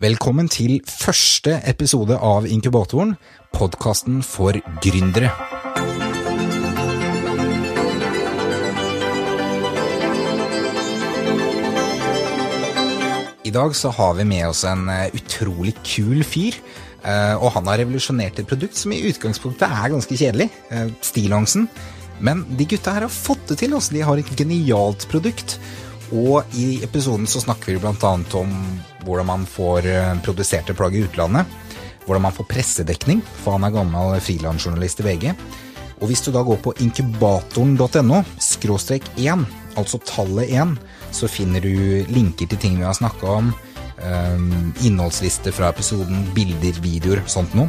Velkommen til første episode av Inkubatoren, podkasten for gründere. I dag så har vi med oss en eh, utrolig kul fyr. eh, Og han har revolusjonert et produkt som i utgangspunktet er ganske kjedelig. eh, Stillongsen. Men de gutta her har fått det til. Også. De har et genialt produkt. Og i episoden så snakker vi bl.a. om hvordan man får eh, produserte plagg i utlandet. Hvordan man får pressedekning, for han er gammel frilansjournalist i VG. Og hvis du da går på inkubatoren.no, skråstrek 1, altså tallet 1, så finner du linker til ting vi har snakka om, eh, innholdsliste fra episoden, bilder, videoer, sånt noe.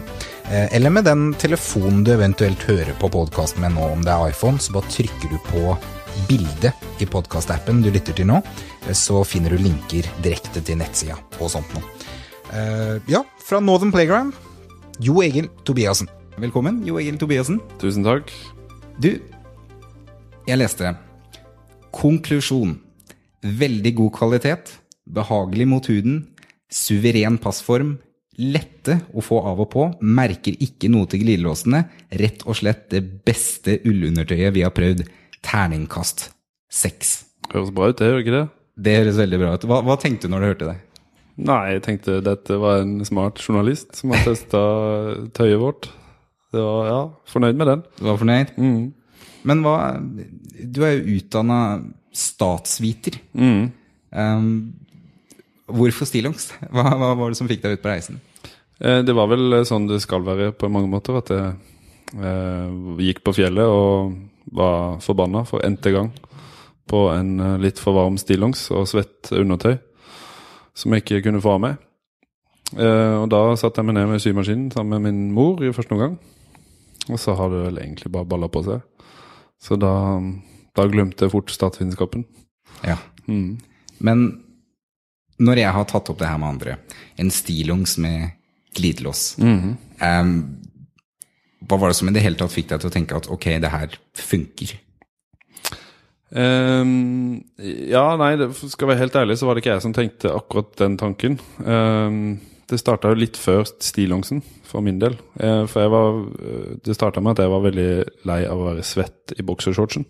Eh, Eller med den telefonen du eventuelt hører på podkasten med nå, om det er iPhone, så bare trykker du på bildet i podkastappen du lytter til nå, eh, så finner du linker direkte til nettsida og sånt noe. Uh, ja, fra Northern Playground, Jo Egil Tobiassen. Velkommen, Jo Egil Tobiassen. Tusen takk. Du, jeg leste Konklusjon. Veldig god kvalitet, behagelig mot huden, suveren passform, lette å få av og på, merker ikke noe til glidelåsene, rett og slett det beste ullundertøyet vi har prøvd. Terningkast seks. Høres bra ut, det gjør ikke det? Det høres veldig bra ut. Hva, hva tenkte du når du hørte det? Nei, jeg tenkte dette var en smart journalist som har testa tøyet vårt. Det var, ja, fornøyd med den. Du var fornøyd? Mm. Men hva Du er jo utdanna statsviter. Mm. Um, hvorfor stillongs? Hva, hva var det som fikk deg ut på reisen? Eh, Det var vel sånn det skal være på mange måter, at jeg eh, gikk på fjellet og var forbanna for n-te gang på en eh, litt for varm stillongs og svett undertøy som jeg ikke kunne få av meg. Eh, og da satte jeg meg ned med symaskinen sammen med min mor i første omgang. Og så har det vel egentlig bare balla på seg. Så da, da glemte jeg fort statsvitenskapen. Ja. Mm. Men når jeg har tatt opp det her med andre, en stillongs med glidelås um, Hva var det som i det hele tatt fikk deg til å tenke at ok, det her funker? Um, ja, nei, det, skal være helt ærlig, så var det ikke jeg som tenkte akkurat den tanken. Um, det starta jo litt før stillongsen, for min del. Uh, for jeg var eh, Det starta med at jeg var veldig lei av å være svett i boksershortsen.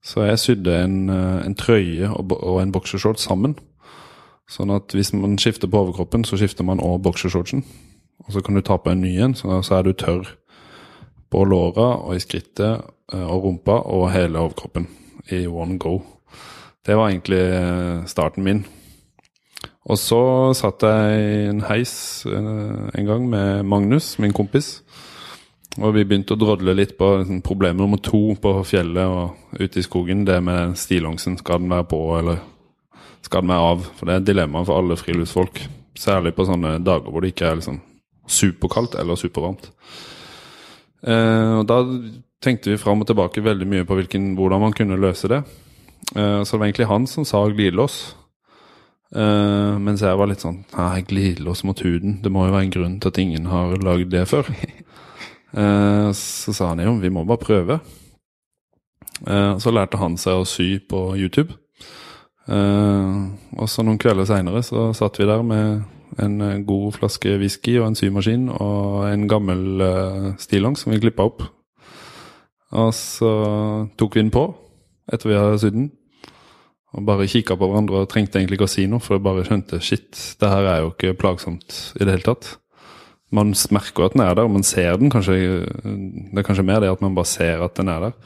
Så jeg sydde en, eh, en trøye og, og en boksershorts sammen. Sånn at hvis man skifter på overkroppen, så skifter man òg boksershortsen. Og så kan du ta på en ny en, så, er du tørr på låra og i skrittet eh, og rumpa og hele overkroppen i one go. Det var egentlig eh, starten min. Og så satt jeg i en heis eh, en gang med Magnus, min kompis. Og vi begynte å drodle litt på liksom, problem nummer to på fjellet og ute i skogen. Det med stillongsen. Skal den være på, eller skal den være av? For det er et dilemma for alle friluftsfolk. Særlig på sånne dager hvor det ikke er liksom superkaldt eller supervarmt. Eh, og da tenkte vi fram og tilbake veldig mye på hvilken, hvordan man kunne løse det. Eh, så det var egentlig han som sa glidelås. Eh, mens jeg var litt sånn Nei, glidelås mot huden. Det må jo være en grunn til at ingen har lagd det før. Eh, så sa han jo, vi må bare prøve. Eh, så lærte han seg å sy på YouTube. Eh, og så noen kvelder seinere så satt vi der med en eh, god flaske whisky og en symaskin og en gammel uh, stillongs som vi klippa opp. Og så tok vi den på etter vi hadde sydd den. Og bare kikka på hverandre og trengte egentlig ikke å si noe, for jeg bare skjønte shit, det her er jo ikke plagsomt i det hele tatt. Man merker at den er der, og man ser den kanskje Det er kanskje mer det at man bare ser at den er der.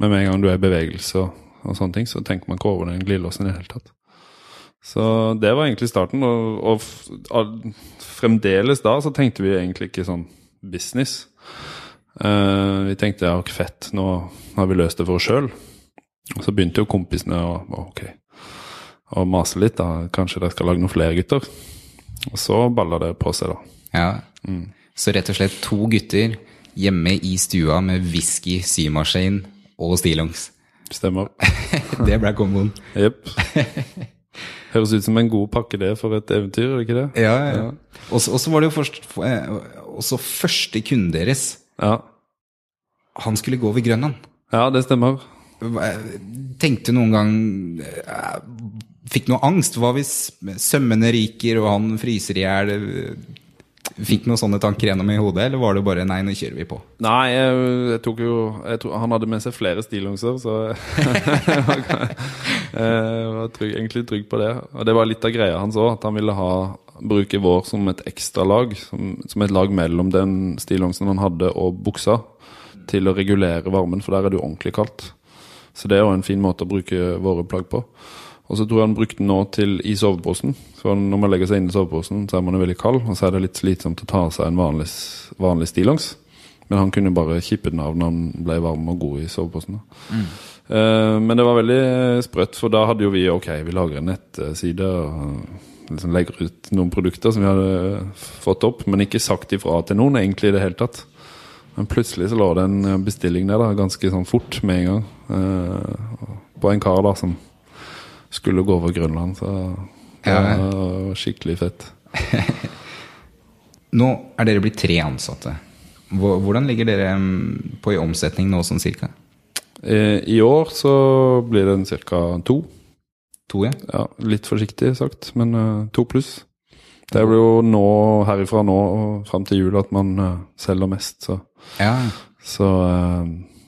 Men med en gang du er i bevegelse og, og sånne ting, så tenker man ikke over den glidelåsen i det hele tatt. Så det var egentlig starten. Og, og fremdeles da så tenkte vi egentlig ikke sånn business. Uh, vi tenkte ja, fett, nå har vi løst det for oss sjøl. Og så begynte jo kompisene å å, ok, å mase litt. da, Kanskje dere skal lage noen flere gutter. Og så balla det på seg, da. Ja. Så rett og slett to gutter hjemme i stua med whisky, symaskin og stillongs. Stemmer. Det ble komboen. Jepp. Høres ut som en god pakke det for et eventyr, er det ikke det? Ja, ja. ja. og så var det jo først, eh, også første kunden deres. Ja, Han skulle gå ved Grønland. ja det stemmer. Tenkte noen gang eh, fikk noe angst? Hva hvis sømmene ryker og han fryser i hjel? Fikk noen sånne tanker gjennom i hodet, eller var det bare 'nei, nå kjører vi på'? Nei, jeg, jeg tok jo jeg tok, Han hadde med seg flere stillongser, så jeg var trygg, egentlig trygg på det. Og det var litt av greia hans òg, at han ville ha, bruke vår som et ekstralag. Som, som et lag mellom den stillongsen han hadde og buksa, til å regulere varmen, for der er det jo ordentlig kaldt. Så det er jo en fin måte å bruke våre plagg på. Og så tror jeg han brukte den nå til i soveposen. For når man legger seg inn i soveposen, så er man jo veldig kald, og så er det litt slitsomt å ta av seg en vanlig, vanlig stillongs. Men han kunne bare kippe den av når han ble varm og god i soveposen. Mm. Uh, men det var veldig sprøtt, for da hadde jo vi ok, vi lager en nettside og liksom legger ut noen produkter som vi hadde fått opp, men ikke sagt ifra til noen egentlig i det hele tatt. Men plutselig så lå det en bestilling der da, ganske sånn fort med en gang. Uh, på en kar da som skulle gå over Grønland. Så det ja. var skikkelig fett. nå er dere blitt tre ansatte. Hvordan ligger dere mm, på i omsetning nå, sånn cirka? Eh, I år så blir det ca. to. To, ja. ja. Litt forsiktig sagt, men uh, to pluss. Det blir jo nå, herifra nå og fram til jul at man uh, selger mest, så, ja. så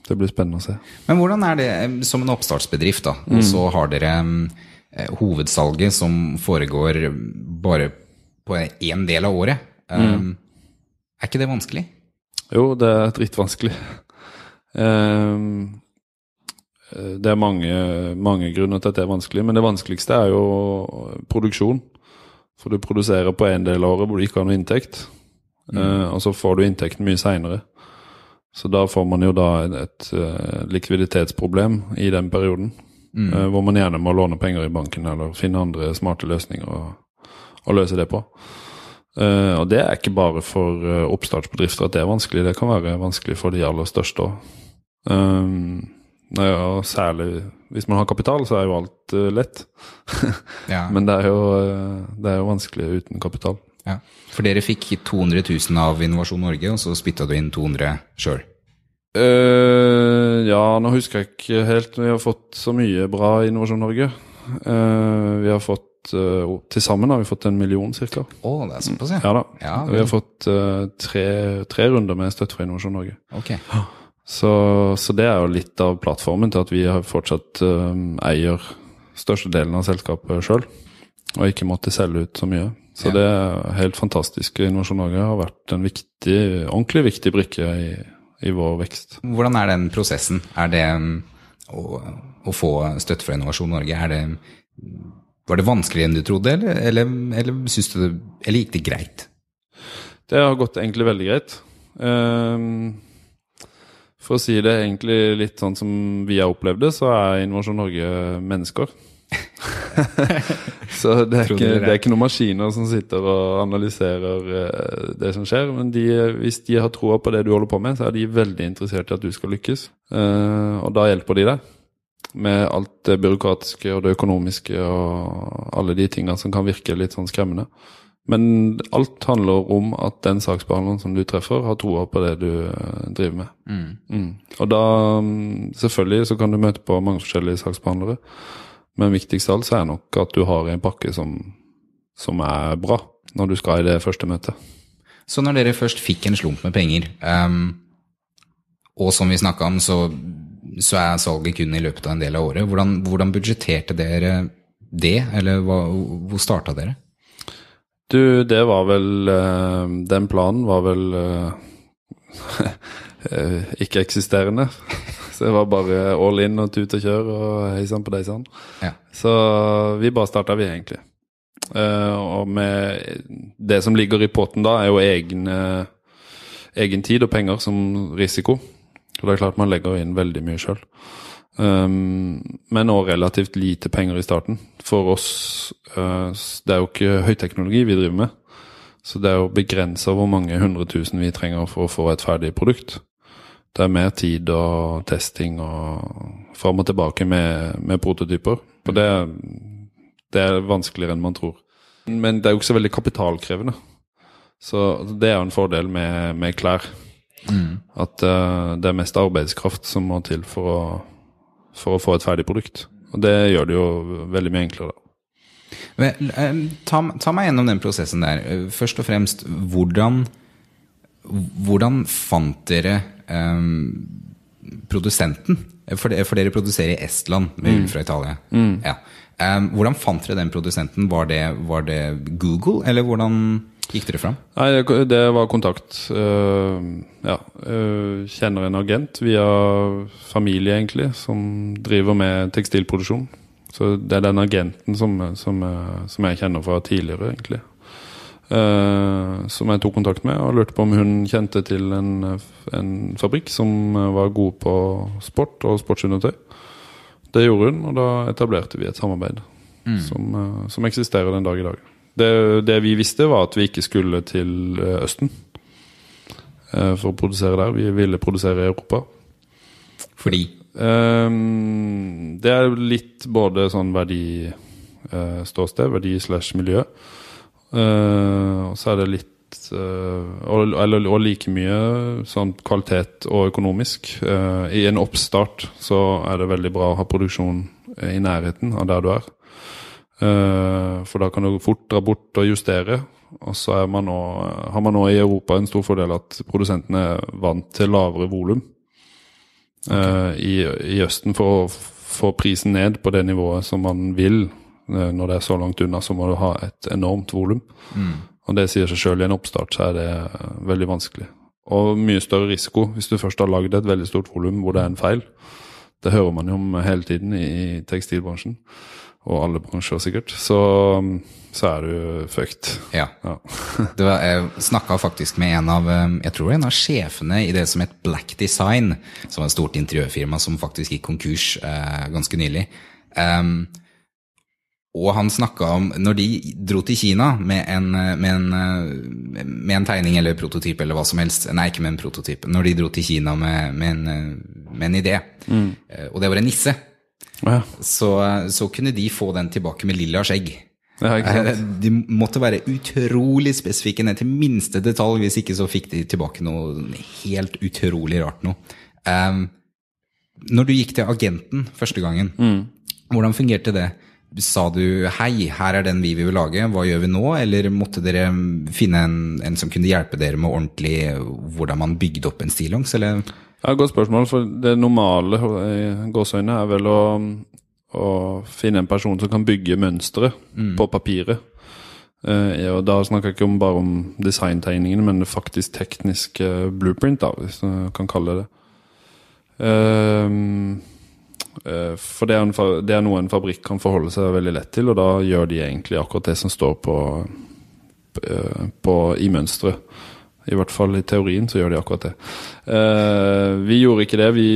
det blir spennende å se. Men hvordan er det som en oppstartsbedrift, da? Og så mm. har dere eh, hovedsalget som foregår bare på én del av året. Mm. Um, er ikke det vanskelig? Jo, det er drittvanskelig. Um, det er mange, mange, grunner til at det er vanskelig, men det vanskeligste er jo produksjon. For du produserer på en del av året hvor du ikke har noe inntekt, mm. uh, og så får du inntekten mye seinere. Så da får man jo da et, uh, likviditetsproblem i den perioden. Mm. Uh, hvor man gjerne må låne penger i banken eller finne andre smarte løsninger å løse det på. Uh, og det er ikke bare for oppstartsbedrifter at det er vanskelig, det kan være vanskelig for de aller største òg. Um, ja, særlig hvis man har kapital, så er jo alt lett. ja. Men det er, jo, det er jo vanskelig uten kapital. Ja. For dere fikk 200 000 av Innovasjon Norge, og så spytta du inn 200 sjøl? Uh, eh, ja, nå husker jeg ikke helt. Vi har fått så mye bra i Innovasjon Norge. Uh, vi har fått uh, Til sammen har vi fått en million, ca. Oh, det er såpass, ja. ja, da. ja vi har fått tre, tre, runder med støtte fra Innovasjon Norge. Okay. Så, så, det er jo litt av plattformen til at vi har fortsatt eier størstedelen av selskapet sjøl, og ikke måtte selge ut så mye. Så ja. det er helt fantastisk. Innovasjon Norge har vært en viktig, ordentlig viktig brikke i, i vår vekst. Hvordan er den prosessen? Er det um, å, å få støtte fra Innovasjon Norge, er det, var det vanskeligere enn du trodde, eller, eller, eller, det, eller, gikk det greit? Det har gått egentlig veldig greit. Um, for å si det egentlig litt sånn som vi har opplevd det, så er Innovasjon Norge mennesker. så det er, ikke, det er, ikke, noen maskiner som sitter og analyserer uh, det som skjer. Men de, hvis de har troa på det du holder på med, så er de veldig interessert i at du skal lykkes. Uh, og da hjelper de deg med alt det byråkratiske og det økonomiske og alle de tingene som kan virke litt sånn skremmende. Men alt handler om at den saksbehandleren som du treffer, har troa på det du uh, driver med. Mm. Mm. Og da, um, selvfølgelig, så kan du møte på mange forskjellige saksbehandlere. Men viktigst av alt er nok at du har en pakke som, som, er bra når du skal i det første møtet. Så når dere først fikk en slump med penger, um, og som vi snakka om, så, så, er salget kun i løpet av en del av året. Hvordan, hvordan budsjetterte dere det, eller hva, hvor starta dere? Du, det var vel uh, Den planen var vel uh, ikke-eksisterende. Så det var bare all in og tut og kjør og hei sann på deg sann. Ja. Så vi bare starta, vi, egentlig. Uh, og med det som ligger i potten da, er jo egen, egen tid og penger som risiko. Og det er klart man legger inn veldig mye sjøl. Um, men òg relativt lite penger i starten. For oss uh, Det er jo ikke høyteknologi vi driver med. Så det er jo begrensa hvor mange hundre tusen vi trenger for å få et ferdig produkt. Det er mer tid og testing og fram og tilbake med, med prototyper. For det, det, er vanskeligere enn man tror. Men det er jo ikke så veldig kapitalkrevende. Så det er jo en fordel med, med klær. Mm. At uh, det er mest arbeidskraft som må til for å, for å, få et ferdig produkt. Og det gjør det jo veldig mye enklere. da. Vel, eh, ta, ta meg gjennom den prosessen der. Eh, Først og fremst, hvordan, hvordan fant dere produsenten? For, de- for dere produserer i Estland med ull fra Italia. Ja. Um, hvordan fant dere den produsenten? Var det, var det Google, eller hvordan gikk dere fram? Nei, det- var kontakt. Uh, ja. Uh, kjenner en agent via familie, egentlig, som driver med tekstilproduksjon. Så det er den agenten som, som, eh, som jeg kjenner fra tidligere, egentlig. Eh, som jeg tok kontakt med og lurte på om hun kjente til en, en fabrikk som eh, var god på sport og sportsundertøy. Det gjorde hun, og da etablerte vi et samarbeid som, eh, som eksisterer den dag i dag. Det, det vi visste, var at vi ikke skulle til Østen for å produsere der. Vi ville produsere i Europa. Fordi det er litt både sånn verdiståsted, verdi slash miljø. Eh, og så er det litt eh, og, og like mye sånn kvalitet og økonomisk. Eh, I en oppstart så er det veldig bra å ha produksjon i nærheten av der du er. For da kan du fort dra bort og justere. Og så man nå, har man nå i Europa en stor fordel at produsentene er vant til lavere volum eh, i, i Østen for å få prisen ned på det nivået som man vil. Eh, Når det er så langt unna, så må du ha et enormt volum. Og det sier seg sjøl, i en oppstart så er det eh, veldig vanskelig. Og mye større risiko hvis du først har lagd et veldig stort volum hvor det er en feil. Det hører man jo om hele tiden i, tekstilbransjen, og alle bransjer sikkert. Så, så er du fucked. Ja. Ja. Det var, jeg snakka faktisk med en av eh, jeg tror en av sjefene i det som het Black Design, som var et stort interiørfirma som faktisk gikk konkurs eh, ganske nylig. Ehm, og han snakka om Når de dro til Kina med en, eh, med, en, eh, med en tegning eller prototyp eller hva som helst Nei, ikke med en prototyp. Når de dro til Kina med, med, en, eh, med en idé, mm. og det var en nisse, Ja, så, så kunne de få den tilbake med lilla skjegg. Eh, De måtte være utrolig spesifikke ned til minste detalj, hvis ikke så fikk de tilbake noe helt utrolig rart noe. Um, når du gikk til agenten første gangen, hvordan fungerte det? Sa du 'hei, her er den vi vil lage, hva gjør vi nå?' Eller måtte dere finne en, en som kunne hjelpe dere med ordentlig hvordan man bygde opp en stillongs, eller? Ja, Godt spørsmål. For det normale i gåseøynene er vel å, å finne en person som kan bygge mønstre på papiret. Eh, og Da snakker jeg ikke om, bare om designtegningene, men det faktisk tekniske blueprint, da, hvis du kan kalle det det. Eh, for det er, en, det er noe en fabrikk kan forholde seg veldig lett til, og da gjør de egentlig akkurat det som står på, eh, på i mønsteret. I hvert fall i teorien så gjør de akkurat det. Eh, vi gjorde ikke det. Vi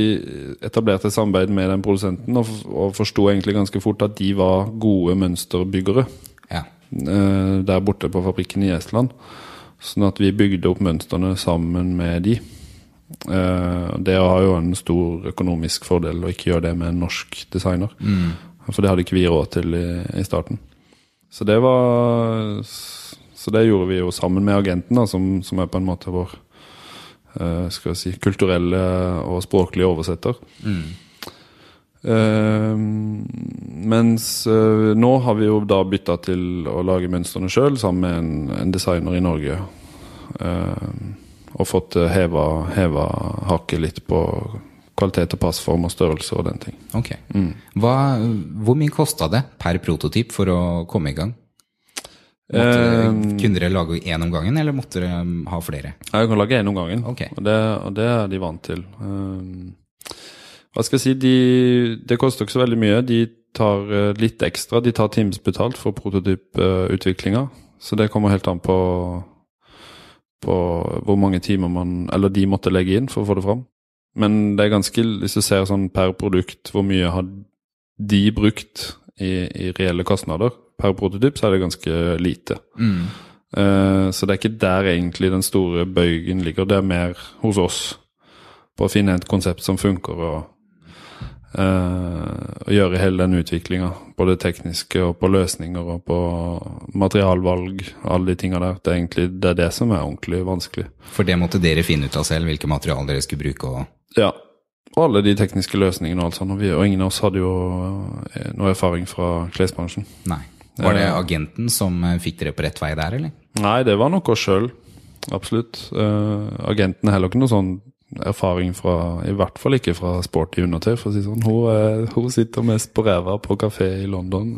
etablerte samarbeid med den produsenten og, og forsto egentlig ganske fort at de var gode mønsterbyggere Ja. eh, der borte på fabrikken i Estland. Sånn at vi bygde opp mønstrene sammen med de. Eh, det har jo en stor økonomisk fordel å ikke gjøre det med en norsk designer. For det hadde ikke vi råd til i, i starten. Så det var Så det gjorde vi jo sammen med agenten, da, som, som er på en måte vår eh, skal jeg si, kulturelle og språklige oversetter. Eh, mens uh, nå har vi jo da bytta til å lage mønstrene sjøl, sammen med en, en designer i Norge. Eh, og fått eh, heva, heva hakket litt på kvalitet og passform og størrelse og den ting. Ok. Hva, hvor mye kosta det per prototyp for å komme i gang? Måtte, Eh, kunne dere lage én om gangen, eller måtte dere ha flere? Jeg kan lage én om gangen, okay. og, det, og det er de vant til. Um, hva skal jeg si, de, det koster ikke så veldig mye. De tar eh, litt ekstra. De tar timesbetalt for prototyputviklinga. så det kommer helt an på, på hvor mange timer man Eller de måtte legge inn for å få det fram. Men det er ganske, hvis du ser sånn per produkt, hvor mye har de brukt i, i reelle kostnader per prototyp, så er det ganske lite. Eh, så det er ikke der egentlig den store bøygen ligger. Det er mer hos oss på å finne et konsept som funker, og, eh, og gjøre hele den utviklinga. Både tekniske og på løsninger og på materialvalg. Alle de tinga der. Det er egentlig det, er det som er ordentlig vanskelig. For det måtte dere finne ut av selv, hvilke materialer dere skulle bruke. og... Ja. Og alle de tekniske løsningene og alt sånt. Og, vi, og ingen av oss hadde jo eh, noe erfaring fra klesbransjen. Nei. Var det agenten som eh, fikk dere på rett vei der, eller? Nei, det var nok oss sjøl. Absolutt. Uh, agenten er heller ikke noe sånn erfaring fra I hvert fall ikke fra sporty undertøy, for å si sånn. Hun, er, hun, sitter mest på ræva på kafé i London.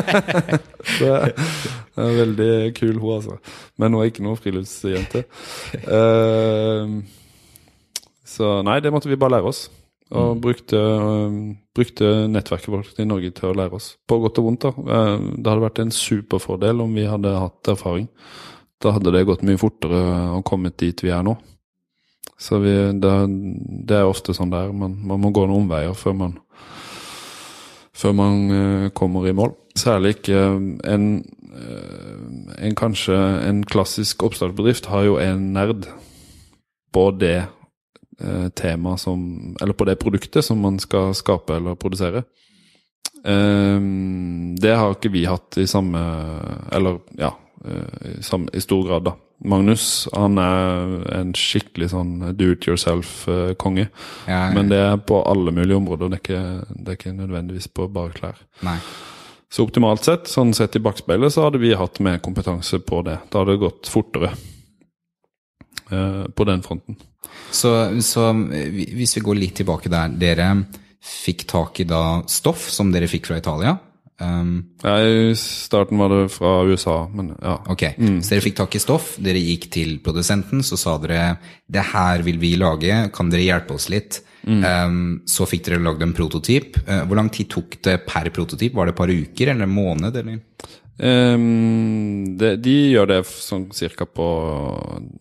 Så det er veldig kul, hun, altså. Men hun er ikke noen friluftsjente. Uh, så nei, det måtte vi bare lære oss. Og mm. brukte, brukte, nettverket vårt i Norge til å lære oss. På godt og vondt, da. Uh, det hadde vært en superfordel om vi hadde hatt erfaring. Da hadde det gått mye fortere å komme dit vi er nå. Så vi, det, det, er ofte sånn der. Man, man, må gå noen omveier før man, før man uh, kommer i mål. Særlig ikke en, uh, en kanskje en klassisk oppstartsbedrift har jo en nerd på det temaet som Eller på det produktet som man skal skape eller produsere. det har ikke vi hatt i samme Eller ja, i, stor grad, da. Magnus han er en skikkelig sånn do it yourself-konge. Ja, ja. Men det er på alle mulige områder. Det er ikke, det er ikke nødvendigvis på bare klær. Nei. Så optimalt sett, sånn sett i bakspeilet, så hadde vi hatt mer kompetanse på det. Da hadde det gått fortere eh, på den fronten. Så, så, hvis vi går litt tilbake der. Dere fikk tak i da stoff som dere fikk fra Italia. Um, ja, I starten var det fra USA, men ja. Ok, mm. Så dere fikk tak i stoff, dere gikk til produsenten, så sa dere det her vil vi lage, kan dere hjelpe oss litt? Mm. Um, så fikk dere lagd en prototyp. Uh, hvor lang tid tok det per prototyp? Var det et par uker eller en måned? eller? Um, det, de gjør det sånn cirka på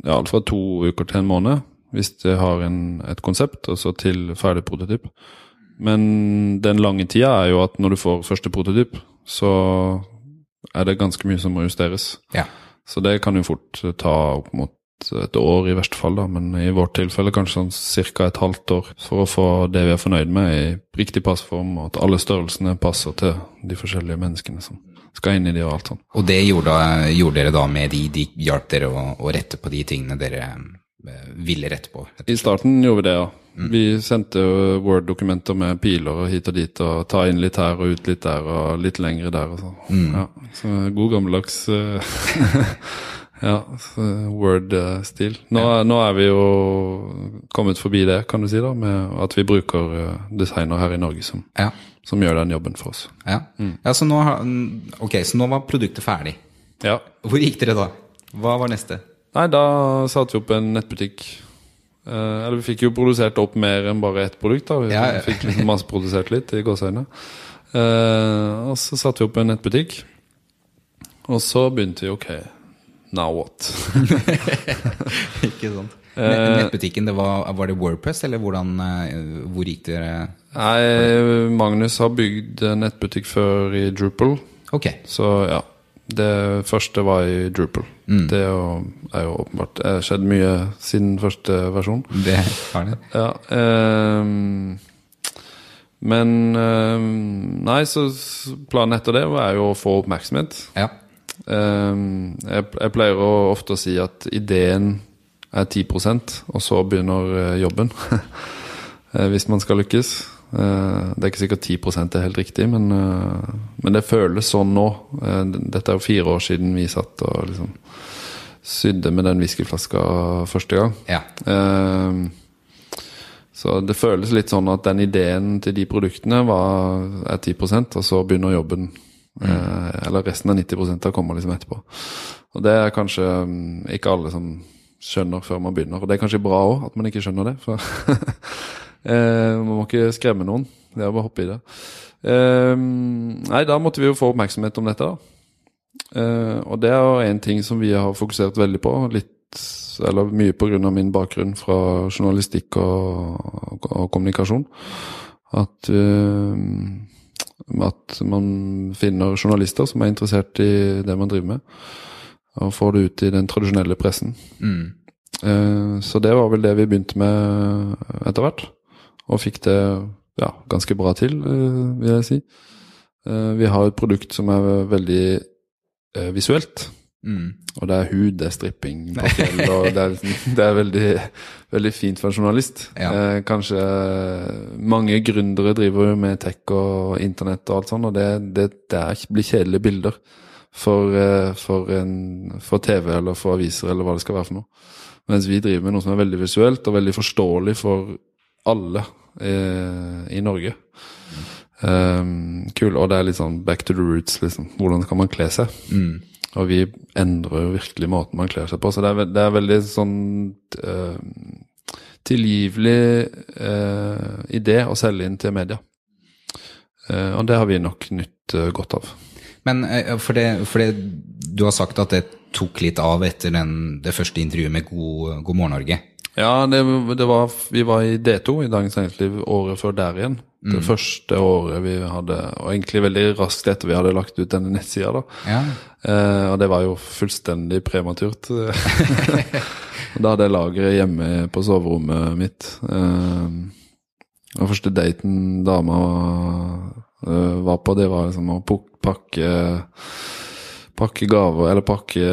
ja, alt fra to uker til en måned. Hvis de har en, et konsept, og så til ferdig prototyp. Men den lange tida er jo at når du får første prototyp, så er det ganske mye som må justeres. Ja. Så det kan jo fort ta opp mot et år i verste fall, da, men i vårt tilfelle kanskje sånn ca. et halvt år for å få det vi er fornøyd med i riktig passform, og at alle størrelsene passer til de forskjellige menneskene som skal inn i de og alt sånt. Og det gjorde, gjorde dere da med de, de hjalp dere å, å, rette på de tingene dere ville rett på? I starten gjorde vi det, ja. Mm. Vi sendte Word-dokumenter med piler og hit og dit, og ta inn litt her og ut litt der, og litt lengre der og sånn. Mm. Ja, så god gammeldags uh, ja, Word-stil. Nå, ja. nå, er vi jo kommet forbi det, kan du si, da, med at vi bruker uh, designer her i Norge som, ja. som, gjør den jobben for oss. Ja, mm. ja så, nå, okay, så nå var produktet ferdig. Ja. Hvor gikk dere da? Hva var neste? Nei, da satte vi opp en nettbutikk Eh, eller vi fikk jo produsert opp mer enn bare ett produkt. da Vi ja, ja. fikk liksom masseprodusert litt i gåseøynene. Eh, og så satte vi opp en nettbutikk. Og så begynte vi OK, now what? Ikke sant. Uh, Nettbutikken, det var, var, det Wordpress, eller hvordan, hvor gikk dere? Nei, Magnus har bygd nettbutikk før i Drupal. Ok. Så ja. Det første var i Drupal. Mm. Det er jo åpenbart Det har skjedd mye siden første versjon. Det har det. Ja, eh, men eh, Nei, så planen etter det er jo å få oppmerksomhet. Ja. Eh, jeg, jeg, pleier å ofte å si at ideen er 10 og så begynner eh, jobben. Eh, hvis man skal lykkes. Eh, det er ikke sikkert 10% er helt riktig, men, eh, men, det føles sånn nå. Eh, dette er jo fire år siden vi satt og liksom sydde med den whiskyflaska første gang. Ja. Så det føles litt sånn at den ideen til de produktene var, er 10 og så begynner jobben. Mm. Eller resten av 90% kommer liksom etterpå. Og det er kanskje mm, ikke alle som skjønner før man begynner. Og det er kanskje bra òg, at man ikke skjønner det. For Eh, man må ikke skremme noen. Det er bare å hoppe i det. Eh, nei, da måtte vi jo få oppmerksomhet om dette. da. Eh, og det er jo en ting som vi har fokusert veldig på. Litt, eller mye pga. min bakgrunn fra journalistikk og, og, og kommunikasjon. At, uh, at man finner journalister som er interessert i det man driver med. Og får det ut i den tradisjonelle pressen. Mm. Uh, så det var vel det vi begynte med etter hvert og fikk det ja, ganske bra til, eh, vil jeg si. Eh, vi har et produkt som er veldig visuelt. visuelt. Og det er hud, det er stripping på fjell, og det er, det er veldig, veldig fint for en journalist. Ja. Eh, kanskje mange gründere driver jo med tech og internett og alt sånt, og det, det, det er, blir kjedelige bilder for, eh, for, en, for TV eller for aviser eller hva det skal være for noe. Mens vi driver med noe som er veldig visuelt og veldig forståelig for alle eh, i Norge. Um, kul, og det er litt sånn back to the roots, liksom. Hvordan kan man kle seg? Og vi endrer jo virkelig måten man kler seg på. Så det er, det er veldig sånn uh, tilgivelig uh, idé å selge inn til media. Uh, og det har vi nok nytt godt av. Men for det, for det du har sagt at det tok litt av etter den, det første intervjuet med God, God morgen Norge. Ja, det, det var, vi var i D2 i Dagens Næringsliv året før der igjen. Det første året vi hadde, og egentlig veldig raskt etter vi hadde lagt ut denne nettsida. da. Ja. Eh, og det var jo fullstendig prematurt. da hadde jeg lageret hjemme på soverommet mitt. Eh, og første daten dama eh, var på, det var liksom å pakke Pakke gaver, eller pakke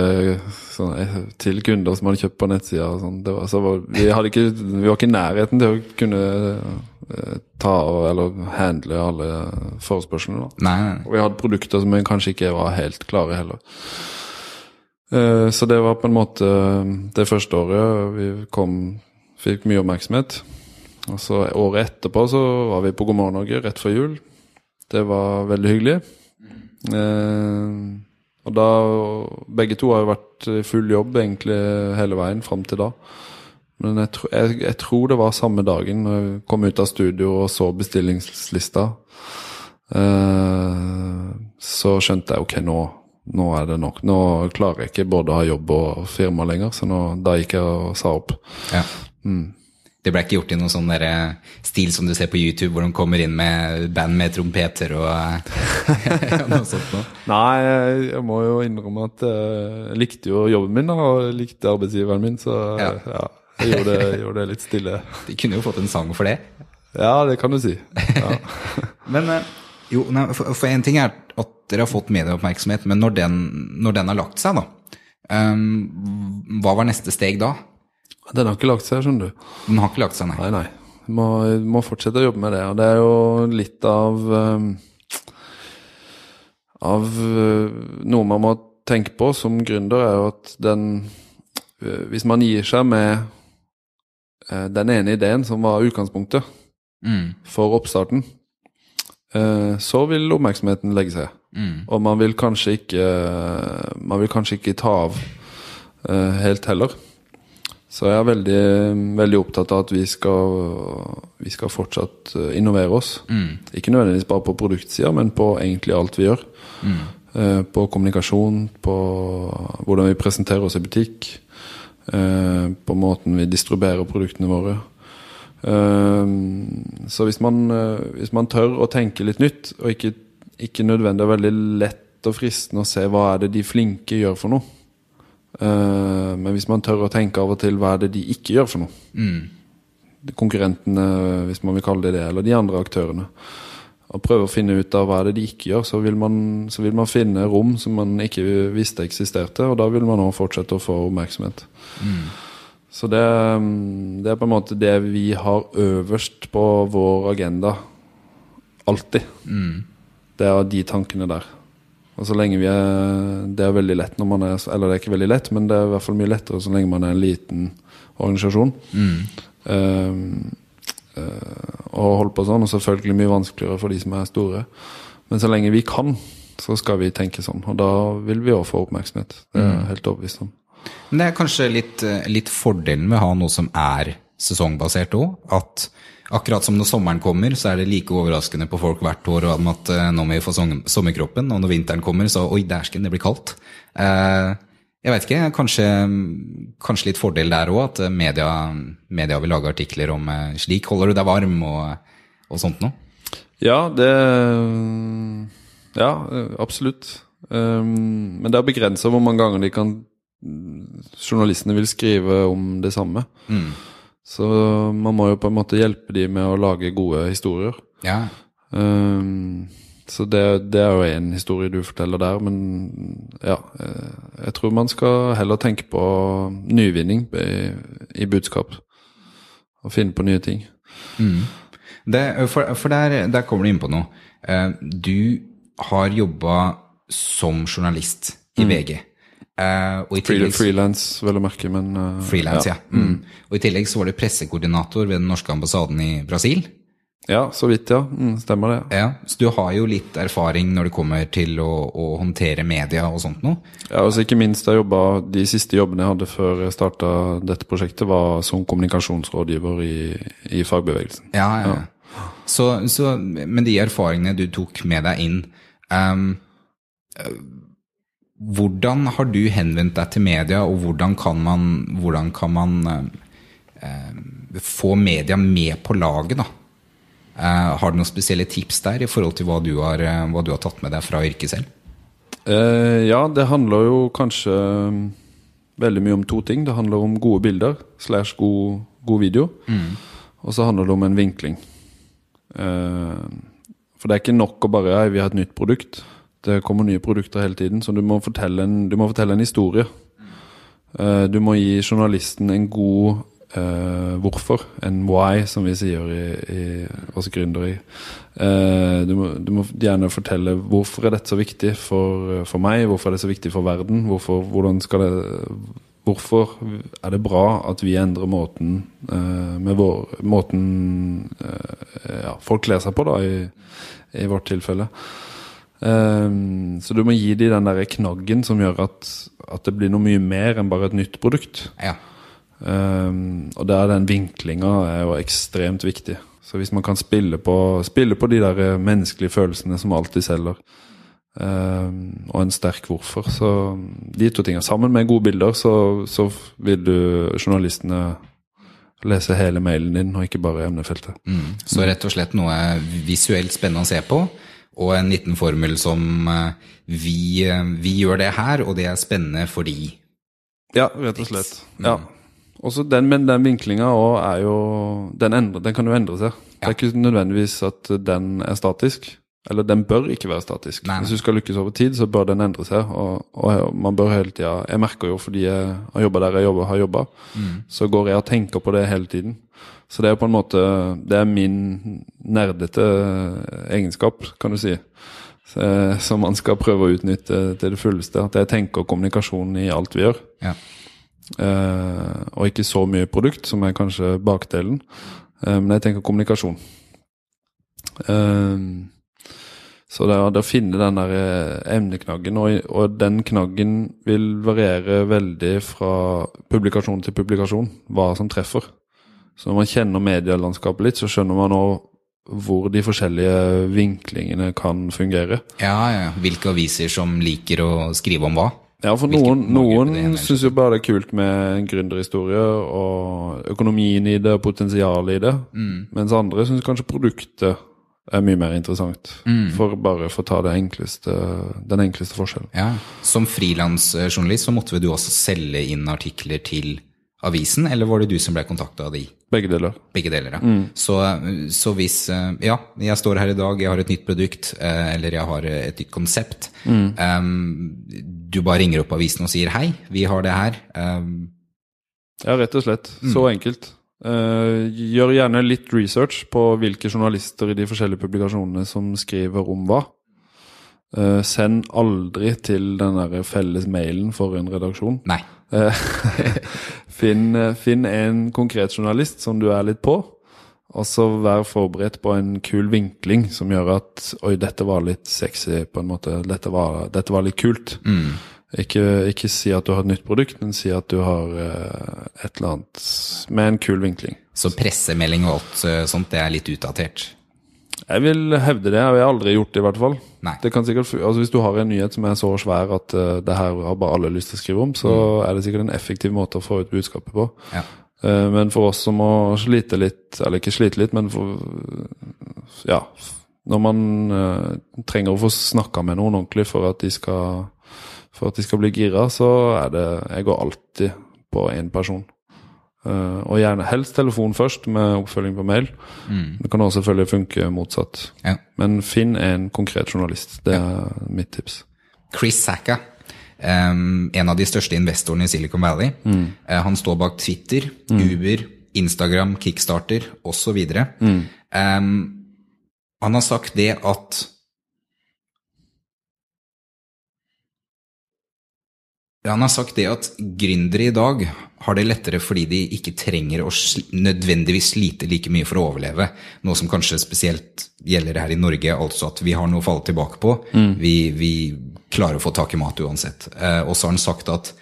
sånn, eh, til kunder som hadde kjøpt på nettsida. og sånn. Det var, så var, vi, ikke, vi var ikke i nærheten til å kunne eh, ta og, eller handle alle forespørslene. Nei, nei. Og vi hadde produkter som vi kanskje ikke var helt klare heller. Eh, Så det var på en måte det første året vi kom, fikk mye oppmerksomhet. Og så året etterpå så var vi på God morgen Norge rett før jul. Det var veldig hyggelig. Eh, Og da Begge to har jo vært i full jobb egentlig hele veien fram til da. Men jeg, tro, jeg, jeg tror det var samme dagen når jeg kom ut av studio og så bestillingslista. Eh, så skjønte jeg ok, nå, nå er det nok. Nå klarer jeg ikke både å ha jobb og firma lenger, så nå, da gikk jeg og sa opp. Ja. Det ble ikke gjort i noen sånn eh, stil som du ser på YouTube, hvor de kommer inn med band med trompeter og eh, noe sånt noe. Nei, jeg, jeg må jo innrømme at eh, jeg likte jo jobben min og jeg likte arbeidsgiveren min, så Ja. ja. jeg gjorde det, gjorde det litt stille. De kunne jo fått en sang for det. Ja, det kan du si. Ja. Men jo, nei, for, for en ting er at dere har fått medieoppmerksomhet, men når den, når den har lagt seg, da, um, hva var neste steg da? Den har ikke lagt seg, skjønner du. Den har ikke lagt seg, nei. Nei, nei. Må, må fortsette å jobbe med det. Og det er jo litt av um, Av uh, noe man må tenke på som gründer, er jo at den uh, Hvis man gir seg med uh, den ene ideen som var utgangspunktet Mm, for oppstarten, så vil oppmerksomheten legge seg. mm, Og man vil kanskje ikke Man vil kanskje ikke ta av helt heller. Så jeg er veldig, veldig opptatt av at vi skal, vi skal fortsatt uh, innovere oss. mm, Ikke nødvendigvis bare på produktsida, men på egentlig alt vi gjør. mm. Uh, på kommunikasjon, på hvordan vi presenterer oss i butikk. uh, på måten vi distribuerer produktene våre. Så hvis man, hvis man tør å tenke litt nytt, og ikke, ikke nødvendig og veldig lett og fristende å se hva er det de flinke gjør for noe, men hvis man tør å tenke av og til hva er det de ikke gjør for noe, Mm. konkurrentene, hvis man vil kalle det det, eller de andre aktørene, og prøve å finne ut av hva er det de ikke gjør, så vil man, så vil man finne rom som man ikke visste eksisterte, og da vil man også fortsette å få oppmerksomhet. Så det, mm, det er på en måte det vi har øverst på vår agenda, alltid. Det er de tankene der. Og så lenge vi er Det er veldig lett når man er Eller det er ikke veldig lett, men det er i hvert fall mye lettere så lenge man er en liten organisasjon. Um, uh, og holde på sånn. Og selvfølgelig mye vanskeligere for de som er store. Men så lenge vi kan, så skal vi tenke sånn. Og da vil vi òg få oppmerksomhet. Det er jeg helt overbevist om. Men det er kanskje litt, eh, litt fordelen med å ha noe som er sesongbasert òg. At akkurat som når sommeren kommer, så er det like overraskende på folk hvert år om at eh, nå må vi få sommerkroppen. Og når vinteren kommer, så oi, dæsken, det blir kaldt. Eh, jeg vet ikke, kanskje, kanskje litt fordel der òg, at media, media vil lage artikler om eh, slik holder du deg varm og, og sånt noe. Ja, det Ja, absolutt. Um, men det er begrensa hvor mange ganger de kan journalistene vil skrive om det samme. Så man må jo på en måte hjelpe de med å lage gode historier. Ja, Um, Så det, det er jo en historie du forteller der, men ja. eh, Jeg tror man skal heller tenke på nyvinning i, i budskap. Og finne på nye ting. Det, for for der, der kommer du inn på noe. Eh, Du har jobba som journalist i VG. Eh, i tillegg, Frilans, vel å merke, men uh, freelance, ja. Mm. Og i tillegg så var du pressekoordinator ved den norske ambassaden i Brasil. Ja, så vidt, ja. Mm, stemmer det. Ja, Så du har jo litt erfaring når det kommer til å, å håndtere media og sånt noe. Ja, altså Ikke minst jeg jobba, De siste jobbene jeg hadde før jeg starta dette prosjektet, var som kommunikasjonsrådgiver i, i fagbevegelsen. Ja, ja. ja. Så, så, men de erfaringene du tok med deg inn um, eh, Hvordan har du henvendt deg til media, og hvordan kan man, hvordan kan man eh, eh, få media med på laget, da? Eh, har du noen spesielle tips der i forhold til hva du har, eh, hva du har tatt med deg fra yrket selv? Eh, ja, det handler jo kanskje um, veldig mye om to ting. Det handler om gode bilder slash god, god video. Og så handler det om en vinkling. Eh, for det er ikke nok å bare ja, vi har et nytt produkt. Det kommer nye produkter hele tiden, så du må fortelle en, må fortelle en historie. Eh, du må gi journalisten en god uh, hvorfor, en why, som vi sier i, i oss gründere. Uh, du, må, du må gjerne fortelle hvorfor er dette så viktig for, for meg, hvorfor er det så viktig for verden, hvorfor, det Hvorfor er det bra at vi endrer måten uh, vår, måten eh, ja, folk kler seg på, da, i, i vårt tilfelle. Ehm, så du må gi dem den der knaggen som gjør at, at det blir noe mye mer enn bare et nytt produkt. Ja. Um, og der den vinklinga er jo ekstremt viktig. Så hvis man kan spille på, spille på de der menneskelige følelsene som alltid selger, um, og en sterk hvorfor, så de to tingene sammen med gode bilder, så, så vil du journalistene lese hele mailen din, og ikke bare emnefeltet. Mm. Så rett og slett noe visuelt spennende å se på, og en liten formel som eh, vi, eh, vi gjør det her, og det er spennende fordi Ja, rett og slett. Ja. Også den, men den vinklinga er jo den, endre, den kan jo endre seg. Det er ikke nødvendigvis at den er statisk. Eller den bør ikke være statisk. Nei, nei. Hvis du skal lykkes over tid, så bør den endre seg. Og, og man bør hele tida Jeg merker jo fordi jeg har jobba der jeg jobber, har jobba, så går jeg og tenker på det hele tiden. Så det er på en måte Det er min nerdete egenskap, kan du si. Så, som man skal prøve å utnytte til det fulleste. At jeg tenker kommunikasjon i alt vi gjør. Ja. Eh, og ikke så mye produkt, som er kanskje bakdelen. Eh, men jeg tenker kommunikasjon. Eh, så det er å finne den der eh, emneknaggen, og, og den knaggen vil variere veldig fra publikasjon til publikasjon, hva som treffer. Så når man kjenner medielandskapet litt, så skjønner man òg hvor de forskjellige vinklingene kan fungere. ja, ja. Hvilke aviser som liker å skrive om hva? Ja, for noen, noen syns jo bare det er kult med en gründerhistorie og økonomien i det og potensialet i det. Mm. Mens andre syns kanskje produktet er mye mer interessant. Mm. For bare for å ta det enkleste, den enkleste forskjellen. Ja. Som frilansjournalist så måtte du også selge inn artikler til avisen, eller var det du som ble kontakta av de? Begge deler. Begge deler, ja. Så, så hvis eh, Ja, jeg står her i dag, jeg har et nytt produkt, eh, eller jeg har et nytt konsept. Um, du bare ringer opp avisen og sier 'hei, vi har det her'. Um, Ja, rett og slett. Så enkelt. Uh, gjør gjerne litt research på hvilke journalister i de forskjellige publikasjonene som skriver om hva. Uh, send aldri til den der felles mailen for en redaksjon. nei. Eh, finn, eh, finn en konkret journalist som du er litt på, og så vær forberedt på en kul vinkling som gjør at Oi, dette var litt sexy, på en måte. Dette var, dette var litt kult. Ikke, ikke si at du har et nytt produkt, men si at du har eh, et eller annet med en kul vinkling. Så pressemelding og alt sånt, det er litt utdatert. Jeg vil hevde det, jeg har aldri gjort det i hvert fall. Nei. Det kan sikkert, altså Hvis du har en nyhet som er så svær at uh, det her har bare alle lyst til å skrive om, så er det sikkert en effektiv måte å få ut budskapet på. Ja. Uh, Men for oss som må slite litt, eller ikke slite litt, men for Ja. Når man uh, trenger å få snakka med noen ordentlig for at de skal for at de skal bli gira, så er det Jeg går alltid på én person. Eh, og gjerne helst telefon først, med oppfølging på mail. Det kan også selvfølgelig funke motsatt. Ja. Men finn en konkret journalist. Det er mitt tips. Chris Sacka, um, en av de største investorene i Silicon Valley. Eh, han står bak Twitter, Uber, Instagram, Kickstarter osv. Um, han har sagt det at Han har sagt det at gründere i dag har det lettere fordi de ikke trenger å nødvendigvis slite like mye for å overleve. Noe som kanskje spesielt gjelder her i Norge, altså at vi har noe å falle tilbake på. Vi, vi klarer å få tak i mat uansett. Eh, og så har han sagt at,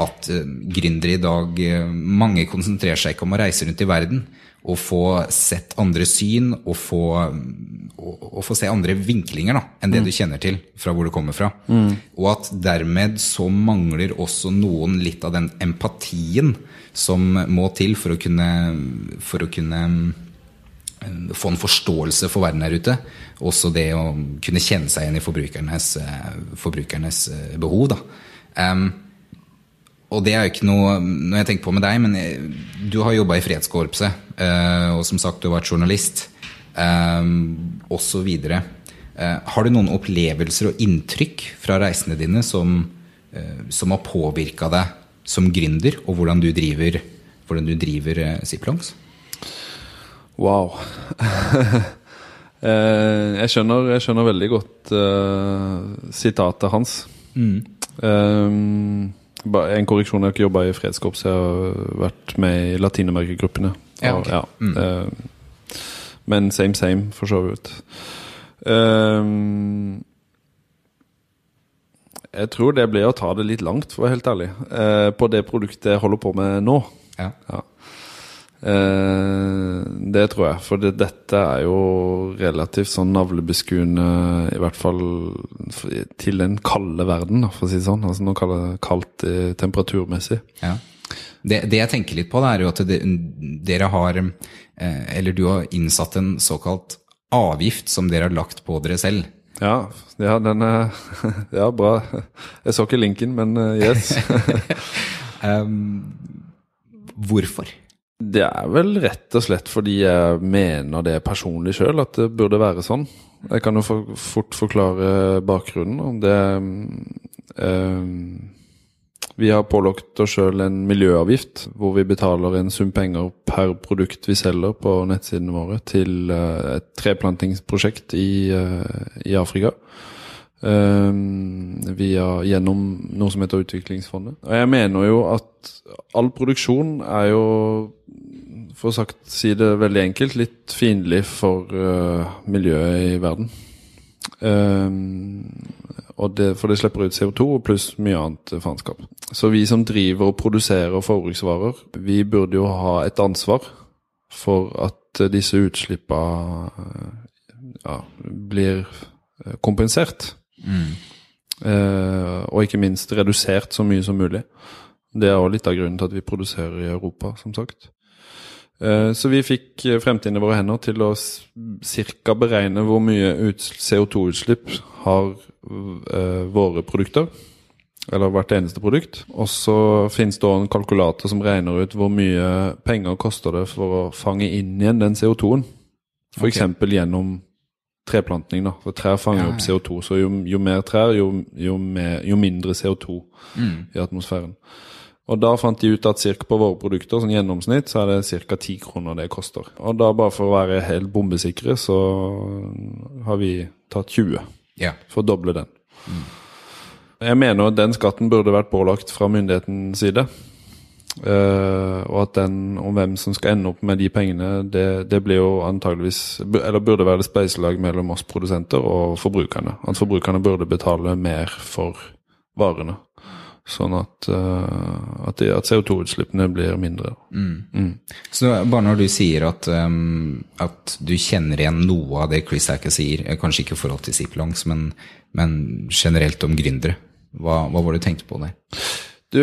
at eh, gründere i dag eh, Mange konsentrerer seg ikke om å reise rundt i verden og få sett andre syn og få, og, og få se andre vinklinger da, enn det du kjenner til fra hvor du kommer fra. Og at dermed så mangler også noen litt av den empatien som må til for å kunne, for å kunne eh, få en forståelse for verden der ute. Også det å kunne kjenne seg igjen i forbrukernes, eh, forbrukernes eh, behov. Da. Em, og det er jo ikke noe når jeg tenker på med deg, men du har jobba i Fredskorpset, eh, og som sagt, du har vært journalist, eh, osv. Eh, har du noen opplevelser og inntrykk fra reisene dine som, som har påvirka deg som gründer, og hvordan du driver, hvordan du driver Ziplongs? Wow. Jeg, skjønner, jeg skjønner veldig godt sitatet hans. Mm. bare en korreksjon, jeg har ikke jobba i fredskorps, jeg har vært med i latinamerikagruppene. Ja, okay. Ja, Mm. eh, men same, same, for så vidt. Eh, jeg tror det blir å ta det litt langt, for å være helt ærlig, eh, på det produktet jeg holder på med nå. Ja. Ja. Eh, det tror jeg, for det, dette er jo relativt sånn navlebeskuende, i hvert fall til den kalde verden, for å si det sånn. Altså det kaldt eh, temperaturmessig. Ja. Det, det jeg tenker litt på, det er jo at det, dere har eh, Eller du har innsatt en såkalt avgift som dere har lagt på dere selv. Ja, ja, den er Ja, bra. Jeg så ikke linken, men yes. yes. Hvorfor? Det er vel rett og slett fordi jeg mener det personlig sjøl, at det burde være sånn. Jeg kan jo for, fort forklare bakgrunnen. og Det eh, Vi har pålagt oss sjøl en miljøavgift, hvor vi betaler en sum penger per produkt vi selger på nettsidene våre, til eh, et treplantingsprosjekt i, eh, i Afrika. Eh, via, gjennom noe som heter Utviklingsfondet. Og jeg mener jo at all produksjon er jo, for å sagt, si det veldig enkelt, litt fiendtlig for uh, miljøet i verden. Uh, det, for det slipper ut CO2 pluss mye annet faenskap. Så vi som driver og produserer forbruksvarer, vi burde jo ha et ansvar for at disse utslippene ja, blir eh, Eh, og ikke minst redusert så mye som mulig. Det er også litt av grunnen til at vi produserer i Europa, som sagt. Uh, så vi fikk fremtiden i våre hender til å ca. beregne hvor mye CO2-utslipp har uh, våre produkter. Eller hvert eneste produkt. Og så finnes det også en kalkulator som regner ut hvor mye penger koster det for å fange inn igjen den CO2-en. F.eks. Okay. gjennom treplantning. da, For trær fanger Ja, opp. CO2. Så jo, jo mer trær, jo, jo, mer, jo mindre CO2 i atmosfæren. Og da fant de ut at cirka på våre produkter, sånn gjennomsnitt, så er det ca. 10 kroner det koster. Og da bare for å være helt bombesikre, så har vi tatt 20 Ja. for å doble den. Jeg mener at den skatten burde vært pålagt fra myndighetens side. Eh, og at den om hvem som skal ende opp med de pengene, det, det blir jo antageligvis Eller burde være det spleiselag mellom oss produsenter og forbrukerne. At forbrukerne burde betale mer for varene. Sånn at, uh, at, at CO2-utslippene blir mindre. Så bare når du sier at, um, at du kjenner igjen noe av det Chris Hacker sier, kanskje ikke i forhold til Ziplangs, men, men generelt om gründere, hva, hva var det du tenkte på der? Du,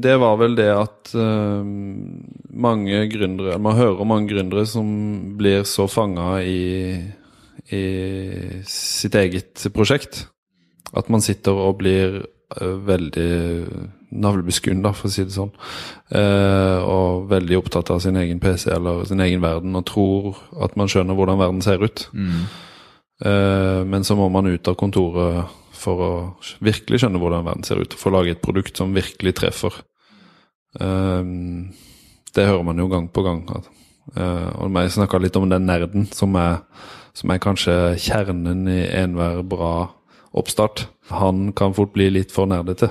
det var vel det at uh, mange gründere Man hører mange gründere som blir så fanga i, i sitt eget prosjekt at man sitter og blir uh, veldig navlebeskuende, for å si det sånn. Uh, og veldig opptatt av sin egen PC eller sin egen verden, og tror at man skjønner hvordan verden ser ut. Eh, men så må man ut av kontoret for å virkelig skjønne hvordan verden ser ut. For å lage et produkt som virkelig treffer. Um, det hører man jo gang på gang. Eh, og jeg snakka litt om den nerden som er, som er kanskje kjernen i enhver bra oppstart. Han kan fort bli litt for nerdete.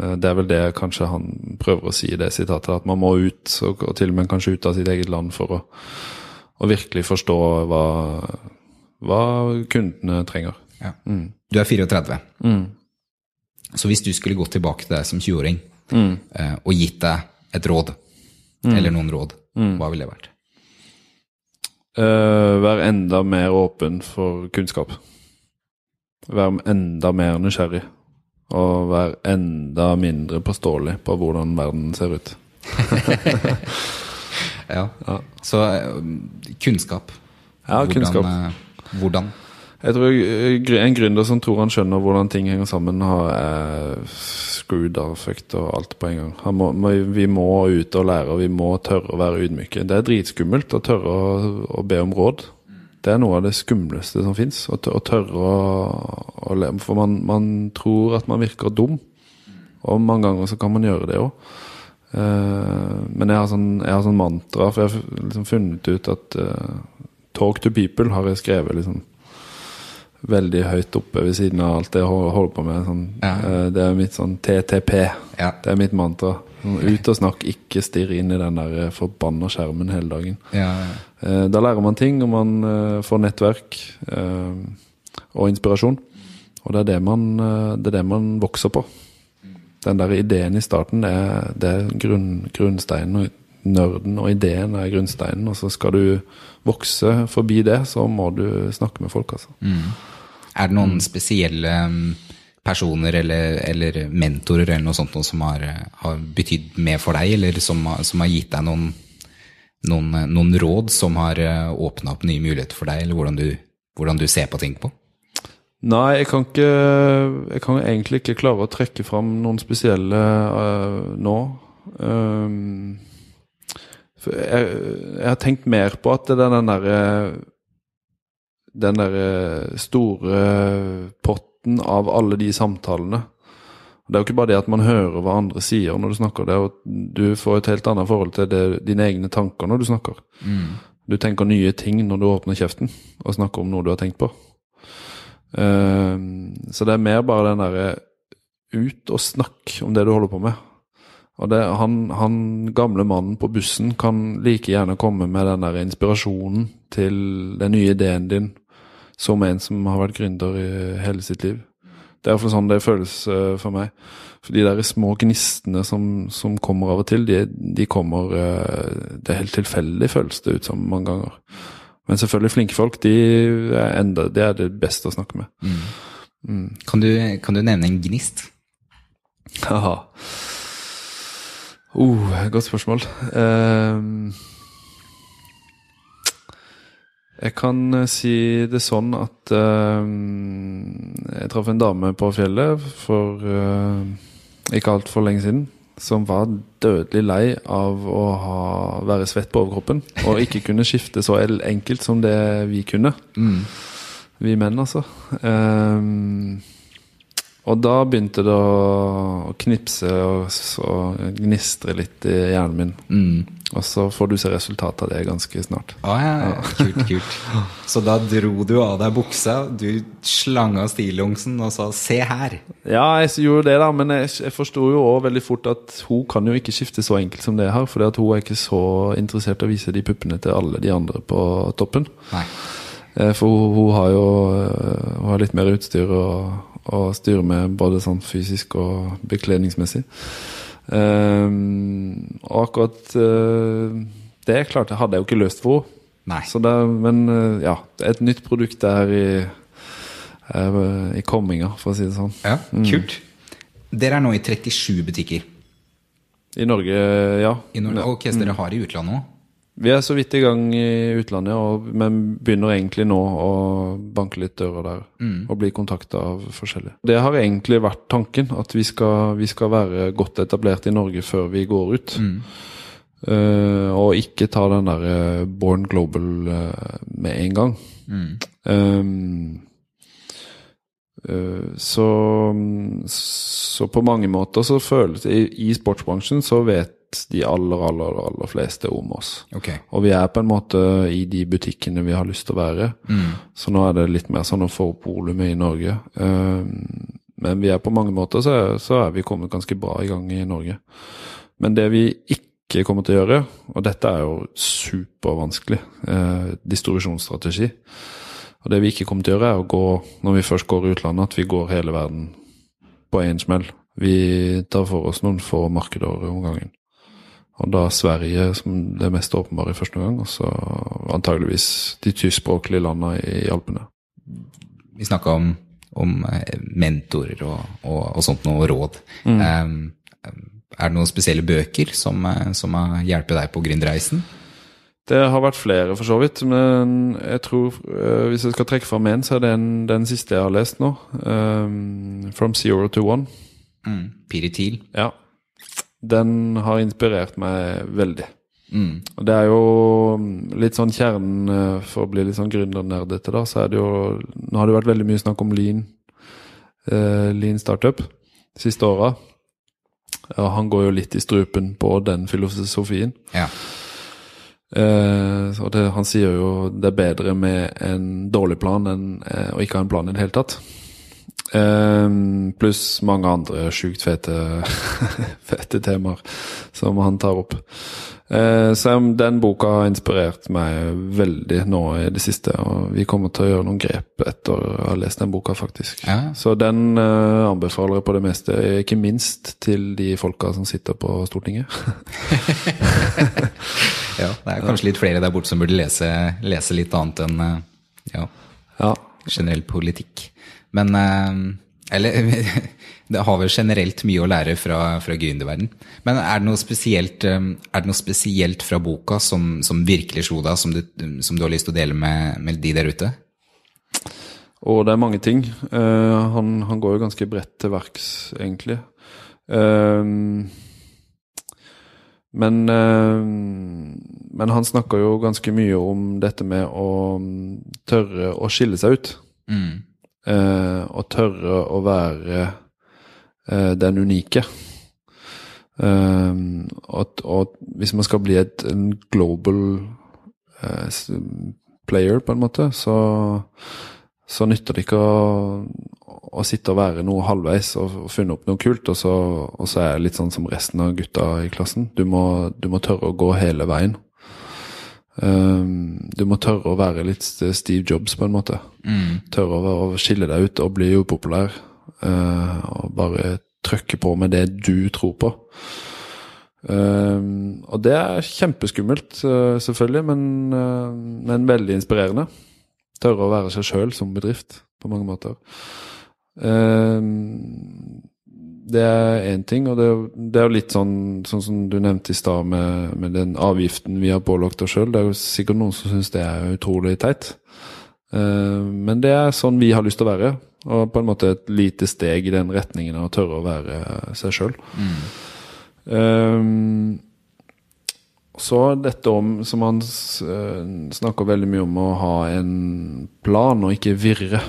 Uh, Det er vel det kanskje han prøver å si i det sitatet, at man må ut, og, og til og med kanskje ut av sitt eget land for å, å virkelig forstå hva, hva kundene trenger. Ja. Du er 34. Så hvis du skulle gått tilbake til deg som 20-åring eh, og gitt deg et råd, eller noen råd, hva ville det vært? Uh, vær enda mer åpen for kunnskap. Vær enda mer nysgjerrig. Og vær enda mindre påståelig på hvordan verden ser ut. Ja. Så eh, kunnskap. Ja, kunnskap. Hvordan, eh, hvordan? Jeg tror eh, En gründer som tror han skjønner hvordan ting henger sammen, har er screwed og fucked og alt på en gang. Må, vi må ut og lære, og vi må tørre å være ydmyke. Det er dritskummelt å tørre å, å be om råd. Det er noe av det skumleste som fins. Å tørre å, å le. For man, man tror at man virker dum, og mange ganger så kan man gjøre det òg. men jeg har sånn, jeg har sånn mantra, for jeg har liksom funnet ut at eh, Talk to people har jeg skrevet liksom veldig høyt oppe ved siden av alt det jeg holder på med. Sånn, Ja. eh, Det er mitt sånn TTP. Ja. Det er mitt mantra. Sånn, ut og snakk, ikke stirr inn i den der eh, forbanna skjermen hele dagen. Ja, Eh, Da lærer man ting, og man får nettverk og inspirasjon. Og det er det man, det er det man vokser på. Den der ideen i starten, det er, det er grunn, grunnsteinen. og Nerden og ideen er grunnsteinen. Og så skal du vokse forbi det, så må du snakke med folk, altså. Er det noen spesielle mm, personer eller, eller mentorer eller noe sånt noe som har, eh, har betydd mer for deg, eller som, som har gitt deg noen, noen, eh, noen råd som har åpna opp nye muligheter for deg, eller hvordan du, hvordan du ser på ting på? Nei, jeg kan ikke Jeg kan egentlig ikke klare å trekke fram noen spesielle uh, nå. Um, for jeg, jeg har tenkt mer på at det er den derre Den derre store potten av alle de samtalene. Det er jo ikke bare det at man hører hva andre sier når du snakker, det er at du får et helt annet forhold til det, dine egne tanker når du snakker. Du tenker nye ting når du åpner kjeften og snakker om noe du har tenkt på. Uh, så det er mer bare den derre ut og snakk om det du holder på med. Og det, han, han gamle mannen på bussen kan like gjerne komme med den der inspirasjonen til den nye ideen din som en som har vært gründer i hele sitt liv. Det er iallfall sånn det føles eh, for meg. For de der små gnistene som, som kommer av og til, de, de kommer eh, Det er helt tilfeldig, føles det ut som mange ganger. Men selvfølgelig flinke folk, de er, enda, det er det beste å snakke med. Kan du, kan du nevne en gnist? Haha. Oh, godt spørsmål. Ehm, jeg kan eh, si det sånn at ehm, jeg traff en dame på fjellet for uh, ikke altfor lenge siden. Som var dødelig lei av å ha, være svett på overkroppen og ikke kunne skifte så enkelt som det vi kunne. Vi menn, altså. Ehm, og da begynte det å knipse og så gnistre litt i hjernen min. Og så får du se resultatet av det ganske snart. Ah, ja, kult, kult. Så da dro du av deg buksa, du slanga stillongsen og sa 'se her'. Ja, jeg gjorde det, da, men jeg, jeg forsto jo òg veldig fort at hun kan jo ikke skifte så enkelt som det her. For hun er ikke så interessert i å vise de puppene til alle de andre på toppen. Nei. Eh, For hun, hun har jo eh, hun har litt mer utstyr å, å styre med, både sånn fysisk og bekledningsmessig. Um, og akkurat uh, det klarte hadde jeg jo ikke løst for henne. Men uh, ja, er et nytt produkt der i, er, i komminga, for å si det sånn. Ja, kult. Dere er nå i 37 butikker I Norge, ja. i Norge. Ok, så dere har i utlandet òg? Vi er så vidt i gang i utlandet, og, men begynner egentlig nå å banke litt dører der. Og bli kontakta av forskjellige. Det har egentlig vært tanken, at vi skal, vi skal være godt etablert i Norge før vi går ut. Eh, og ikke ta den der eh, Born Global uh, med en gang. Um, uh, så, så på mange måter så føles det i, I sportsbransjen så vet de aller, aller, aller fleste om oss. Okay. Og vi er på en måte i de butikkene vi har lyst til å være. Så nå er det litt mer sånn å få opp volumet i Norge. Um, men vi er på mange måter så, er- så er vi kommet ganske bra i gang i Norge. Men det vi ikke kommer til å gjøre, og dette er jo supervanskelig, eh, distribusjonsstrategi. Og det vi ikke kommer til å gjøre, er å gå, når vi først går i utlandet, at vi går hele verden på én smell. Vi tar for oss noen få markeder om gangen. Og da Sverige som det mest åpenbare i første gang, og så antageligvis de tyskspråklige landene i Alpene. Vi snakka om, om eh, mentorer og, og, og sånt noe råd. Um, er det noen spesielle bøker som, eh, som har hjulpet deg på gründerreisen? Det har vært flere, for så vidt. Men jeg tror, eh, hvis jeg skal trekke fram én, så er det den, den siste jeg har lest nå. Um, 'From Zero to One'. Mm. Piri Thiel. Ja. Den har inspirert meg veldig. Mm. Og det er jo mm, litt sånn kjernen eh, For å bli litt sånn gründernerdete, da, så er det jo Nå har det vært veldig mye snakk om lean, uh, lean startup de siste åra. Ja, han går jo litt i strupen på den filosofien. Ja. Uh, og det, han sier jo det er bedre med en dårlig plan enn uh, å ikke ha en plan i det hele tatt. Eh, pluss mange andre sjukt fete, fete temaer som han tar opp. Eh, så den boka har inspirert meg veldig nå i det siste. Og vi kommer til å gjøre noen grep etter å ha lest den boka, faktisk. Ja. Så den eh, anbefaler jeg på det meste, ikke minst til de folka som sitter på Stortinget. ja. Det er kanskje litt flere der borte som burde lese, lese litt annet enn eh, ja. generell politikk. Men eh, Eller det har vel generelt mye å lære fra, fra gründerverden. Men er det noe spesielt, eh, er det noe spesielt fra boka som, som virkelig slo deg, som du, som du har lyst til å dele med, med de der ute? Og det er mange ting. Uh, han, han går jo ganske bredt til verks, egentlig. Uh, men, uh, men han snakker jo ganske mye om dette med å mm, tørre å skille seg ut. Eh, og tørre å være eh, den unike. Eh, og, og hvis man skal bli et, en global eh, player, på en måte, så, så nytter det ikke å, å sitte og være noe halvveis og, og funne opp noe kult, og så, og så er jeg litt sånn som resten av gutta i klassen. Du må, du må tørre å gå hele veien. Um, du må tørre å være litt Steve Jobs, på en måte. Tørre å, skille deg ut og bli upopulær. eh, og bare trykke på med det du tror på. Um, og det er kjempeskummelt, eh, selvfølgelig, men, eh, men veldig inspirerende. Tørre å være seg sjøl som bedrift, på mange måter. Det er én ting, og det er, jo- litt sånn, sånn som du nevnte i stad med, med den avgiften vi har pålagt oss sjøl. Det er jo sikkert noen som syns det er utrolig teit. Eh, men det er sånn vi har lyst til å være. Og på en måte et lite steg i den retningen av å tørre å være seg sjøl. så dette om, som han eh, snakker veldig mye om, å ha en plan og ikke virre.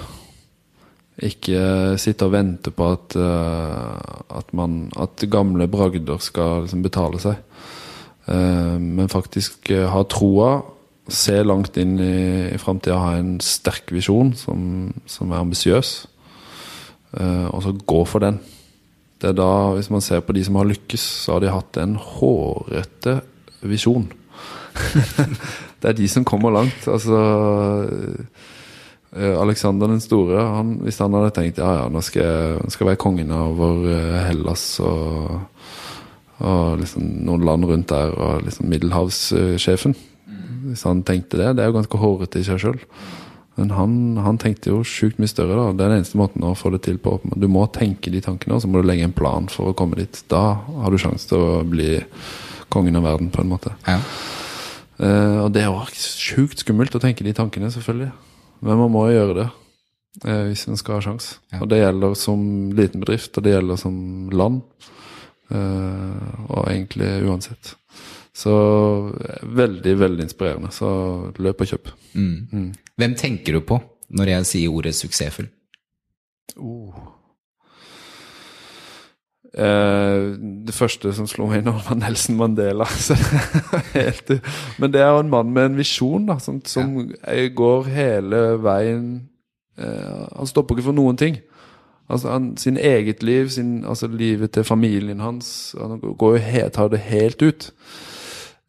Ikke sitte og vente på at, eh, at, man, at gamle bragder skal liksom betale seg. Eh, men faktisk eh, ha troa, se langt inn i, i framtida, ha en sterk visjon som, som er ambisiøs, og så gå for den. Det er da, Hvis man ser på de som har lykkes, så har de hatt en hårete visjon. det er de som kommer langt. Altså Alexander den store, han, hvis han hadde tenkt ja, ja, nå skal jeg, skal være kongen over eh, Hellas og, og liksom noen land rundt der, og liksom middelhavssjefen Hvis han tenkte det, det er jo ganske hårete i seg sjøl. Men han, han tenkte jo sjukt mye større. da Det er den eneste måten å få det til på. Du må tenke de tankene, og så må du legge en plan for å komme dit. Da har du sjanse til å bli kongen av verden, på en måte. Ja. Uh, og det er jo sjukt skummelt å tenke de tankene, selvfølgelig. Men man må jo gjøre det eh, hvis en skal ha sjans. Ja. Og det gjelder som liten bedrift, og det gjelder som land. Eh, og egentlig uansett. Så eh, veldig, veldig inspirerende. Så løp og kjøp. Mm. Hvem tenker du på når jeg sier ordet suksessfull? Eh, det første som slo meg nå, var Nelson Mandela. Helt, men det er jo en mann med en visjon, da, som, som går hele veien eh, Han stopper ikke for noen ting. Altså han, Sin eget liv, sin, altså livet til familien hans. Han går jo helt, tar det helt ut.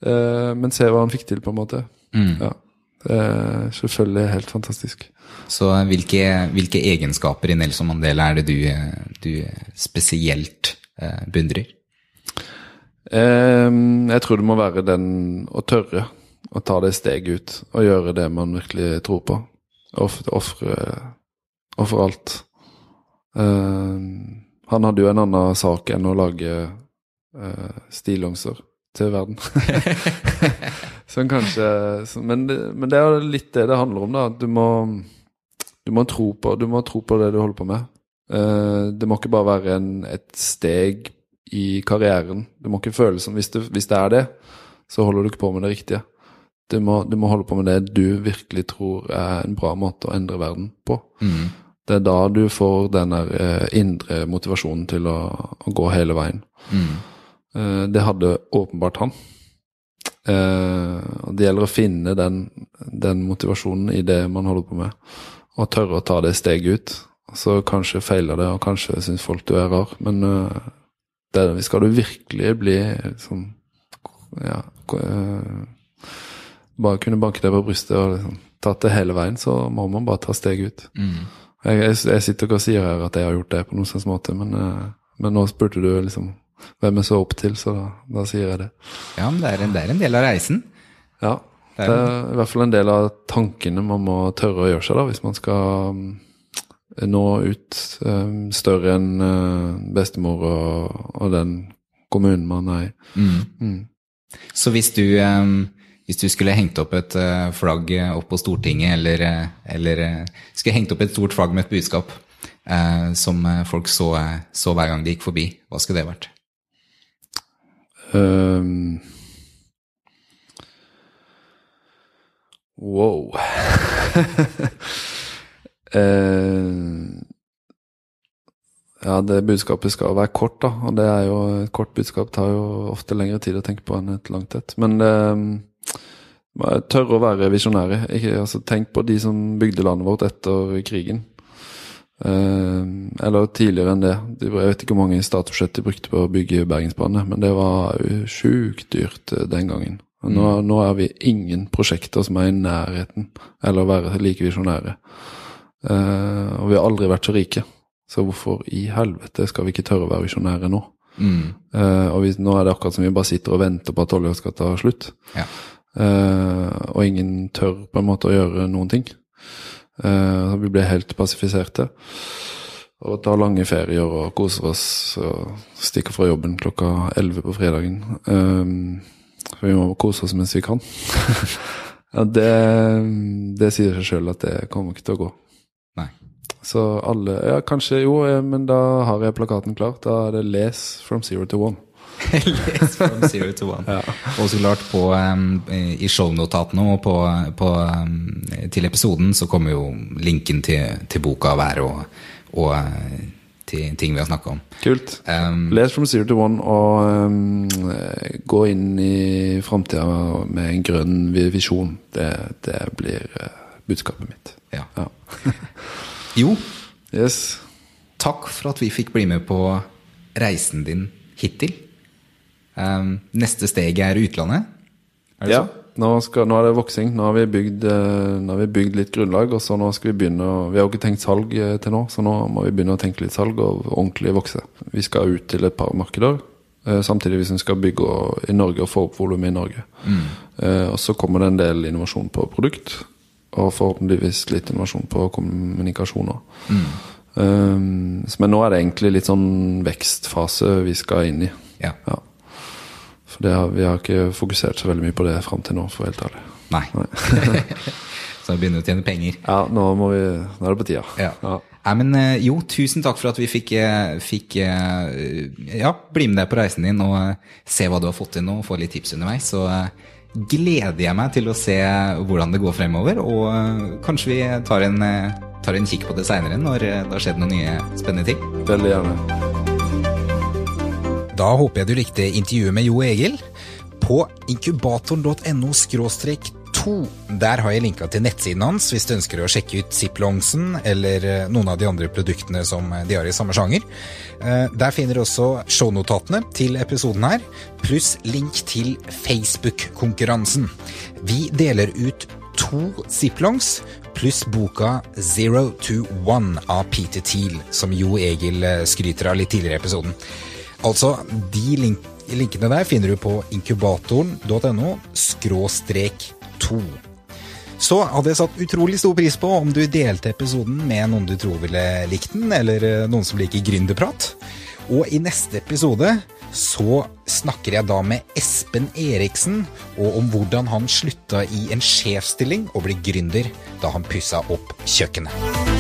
Eh, men se hva han fikk til, på en måte. Mm. Ja. Det er selvfølgelig helt fantastisk. Så hvilke, hvilke egenskaper i Nelson Mandela er det du, du spesielt eh, beundrer? Ehm, jeg tror det må være den å tørre å ta det steget ut og gjøre det man virkelig tror på. Ofre alt. Ehm, han hadde jo en annen sak enn å lage stillongser til verden. Som kanskje men, det, men det er litt det det handler om, da. Du må, du må, tro, på, du må tro på det du holder på med. Uh, det må ikke bare være en, et steg i karrieren. Du må ikke føles som hvis, du, hvis, det er det, så holder du ikke på med det riktige. Du må, du må, holde på med det du virkelig tror er en bra måte å endre verden på. Mm. Det er da du får den der eh, indre motivasjonen til å, å gå hele veien. Mm. Eh, det hadde åpenbart han. Eh, og Det gjelder å finne den, den, motivasjonen i det man holder på med, og tørre å ta det steget ut. Så kanskje feiler det, og kanskje syns folk du er rar, men uh, det, skal du virkelig bli liksom Ja Bare kunne banke deg på brystet og liksom, tatt det hele veien, så må man bare ta steget ut. Mm. Jeg, jeg, jeg, sitter ikke og sier her at jeg har gjort det på noen slags måte, men, men nå spurte du liksom hvem jeg så opp til, så da, da sier jeg det. Ja, men det er, en, det er en del av reisen. Ja. Det er, det er, i hvert fall en del av tankene man må tørre å gjøre seg, da, hvis man skal um, nå ut um, større enn uh, bestemor og, og, den kommunen man er i. Mm. Mm. Så hvis du, um, hvis du skulle hengt opp et uh, flagg opp på Stortinget, eller, uh, skulle hengt opp et stort flagg med et budskap som folk så, så hver gang de gikk forbi, hva skulle det vært? Um, wow. uh, ja, det budskapet skal være kort, da. Og det er jo et kort budskap tar jo ofte lengre tid å tenke på enn et langt et. Men um, tørre å være visjonære. Altså, tenk på de som bygde landet vårt etter krigen. Uh, eller tidligere enn det. Jeg vet ikke hvor mange statsbudsjett de brukte på å bygge Bergensbanen, men det var sjukt dyrt uh, den gangen. Nå, mm. nå, er vi ingen prosjekter som er i nærheten eller å være like visjonære. Uh, og vi har aldri vært så rike, så hvorfor i helvete skal vi ikke tørre å være visjonære nå? Mm. og vi, nå er det akkurat som vi bare sitter og venter på at olja skal ta slutt. Ja. og ingen tør på en måte å gjøre noen ting. Uh, vi ble helt pasifiserte. Og tar lange ferier og koser oss og stikker fra jobben klokka elleve på fredagen. For vi må kose oss mens vi kan. ja, det, det sier seg sjøl at det kommer ikke til å gå. Nei. Så alle Ja, kanskje jo, men da har jeg plakaten klar. Da er det 'Les from zero to one'. Les from zero to one. Ja. Og så klart på, um, i shownotatene og på, på, um, til episoden så kommer jo linken til, til boka hver og, og uh, til ting vi har snakka om. Kult. Um, Les from zero to one og gå inn i framtida med en grønn visjon. Det, det blir uh, budskapet mitt. Ja. ja. jo, yes. takk for at vi fikk bli med på reisen din hittil. Um, neste steg er utlandet? Er ja. Nå, skal, nå, er det voksing. Nå har, bygd, uh, nå har vi bygd, litt grunnlag. Og så nå skal vi begynne Vi har jo ikke tenkt salg uh, til nå, så nå må vi begynne å tenke litt salg og ordentlig vokse. Vi skal ut til et par markeder. Uh, samtidig hvis vi skal bygge i Norge og få opp volumet i Norge. Mm. og så kommer det en del innovasjon på produkt. Og forhåpentligvis litt innovasjon på kommunikasjoner. Mm. Um, men nå er det egentlig litt sånn vekstfase vi skal inn i. Ja. ja. For har, vi har ikke fokusert så veldig mye på det fram til nå, for helt ærlig. Nei. så vi begynner å tjene penger. Ja, nå, vi, nå er det på tida. Ja. Ja. Nei, men eh, jo, tusen takk for at vi fikk, eh, fikk eh, ja, bli med deg på reisen din og se hva du har fått til nå, og få litt tips underveis. Så gleder jeg meg til å se hvordan det går fremover, og kanskje vi tar en, tar en kikk på det seinere når det har skjedd noen nye spennende ting. Veldig gjerne. Da håper jeg du likte intervjuet med Jo Egil. På inkubatoren.no skråstrek 2. Der har jeg linka til nettsiden hans hvis du ønsker å sjekke ut Ziplongsen eller eh, noen av de andre produktene som de har i samme sjanger. Eh, Der finner du også shownotatene til episoden her, pluss link til Facebook-konkurransen. Vi deler ut to Ziplongs pluss boka Zero to One av Peter Thiel, som Jo Egil eh, skryter av litt tidligere i episoden. Altså, de link linkene der finner du på inkubatoren.no skråstrek 2. Så hadde jeg satt utrolig stor pris på om du delte episoden med noen du tror ville likt den, eller eh, noen som liker gründerprat. Og i neste episode så snakker jeg da med Espen Eriksen, og om hvordan han slutta i en sjefsstilling og ble gründer da han pussa opp kjøkkenet.